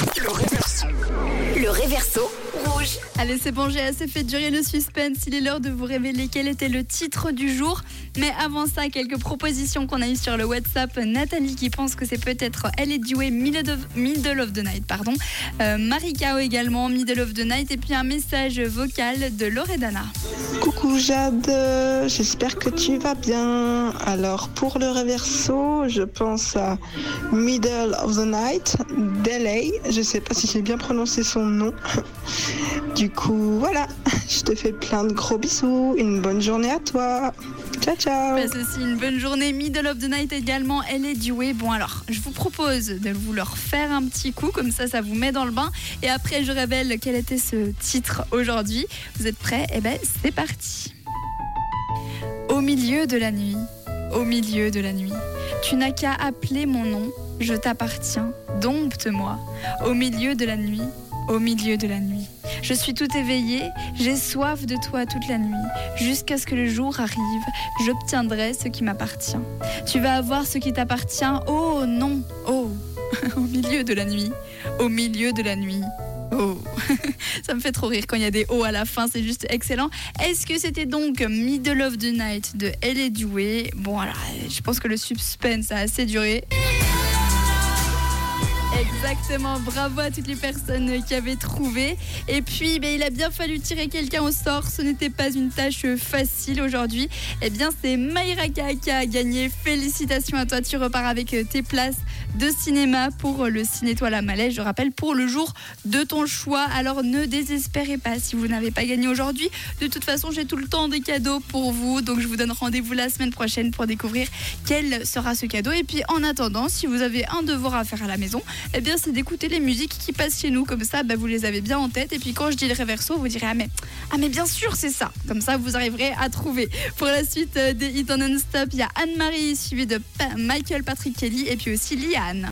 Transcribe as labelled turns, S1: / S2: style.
S1: Le réverso. Le réverso rouge.
S2: Allez, c'est bon, j'ai assez fait durer le suspense. Il est l'heure de vous révéler quel était le titre du jour. Mais avant ça, quelques propositions qu'on a eues sur le WhatsApp. Nathalie qui pense que c'est peut-être Elle est Duet Middle of, Middle of the Night, pardon. Euh, Maricao également, Middle of the Night. Et puis un message vocal de Loredana.
S3: Coucou Jade, j'espère que tu vas bien. Alors pour le reverso, je pense à Middle of the Night, Delay. Je sais pas si j'ai bien prononcé son nom. Du coup, voilà, je te fais plein de gros bisous. Une bonne journée à toi. Ciao, ciao.
S2: Passe aussi une bonne journée. Middle of the Night également, elle est duée. Bon alors, je vous propose de vous leur faire un petit coup, comme ça, ça vous met dans le bain. Et après, je révèle quel était ce titre aujourd'hui. Vous êtes prêts? Eh ben, c'est parti. Au milieu de la nuit, au milieu de la nuit, tu n'as qu'à appeler mon nom, je t'appartiens, dompte-moi. Au milieu de la nuit, au milieu de la nuit. Je suis tout éveillée, j'ai soif de toi toute la nuit. Jusqu'à ce que le jour arrive, j'obtiendrai ce qui m'appartient. Tu vas avoir ce qui t'appartient, oh non, oh, au milieu de la nuit, au milieu de la nuit. Oh, ça me fait trop rire quand il y a des oh à la fin, c'est juste excellent. Est-ce que c'était donc Middle of the Night de Elle est douée Bon, alors, je pense que le suspense a assez duré. Exactement, bravo à toutes les personnes qui avaient trouvé. Et puis, ben, il a bien fallu tirer quelqu'un au sort. Ce n'était pas une tâche facile aujourd'hui. Eh bien, c'est Maïraka qui a gagné. Félicitations à toi. Tu repars avec tes places de cinéma pour le Ciné-Toile à Malais. Je rappelle, pour le jour de ton choix. Alors, ne désespérez pas si vous n'avez pas gagné aujourd'hui. De toute façon, j'ai tout le temps des cadeaux pour vous. Donc, je vous donne rendez-vous la semaine prochaine pour découvrir quel sera ce cadeau. Et puis, en attendant, si vous avez un devoir à faire à la maison, eh bien, c'est d'écouter les musiques qui passent chez nous. Comme ça, bah, vous les avez bien en tête. Et puis, quand je dis le réverso, vous direz Ah, mais, ah, mais bien sûr, c'est ça. Comme ça, vous arriverez à trouver. Pour la suite euh, des hits en non-stop, il y a Anne-Marie suivie de Michael Patrick Kelly et puis aussi Liane.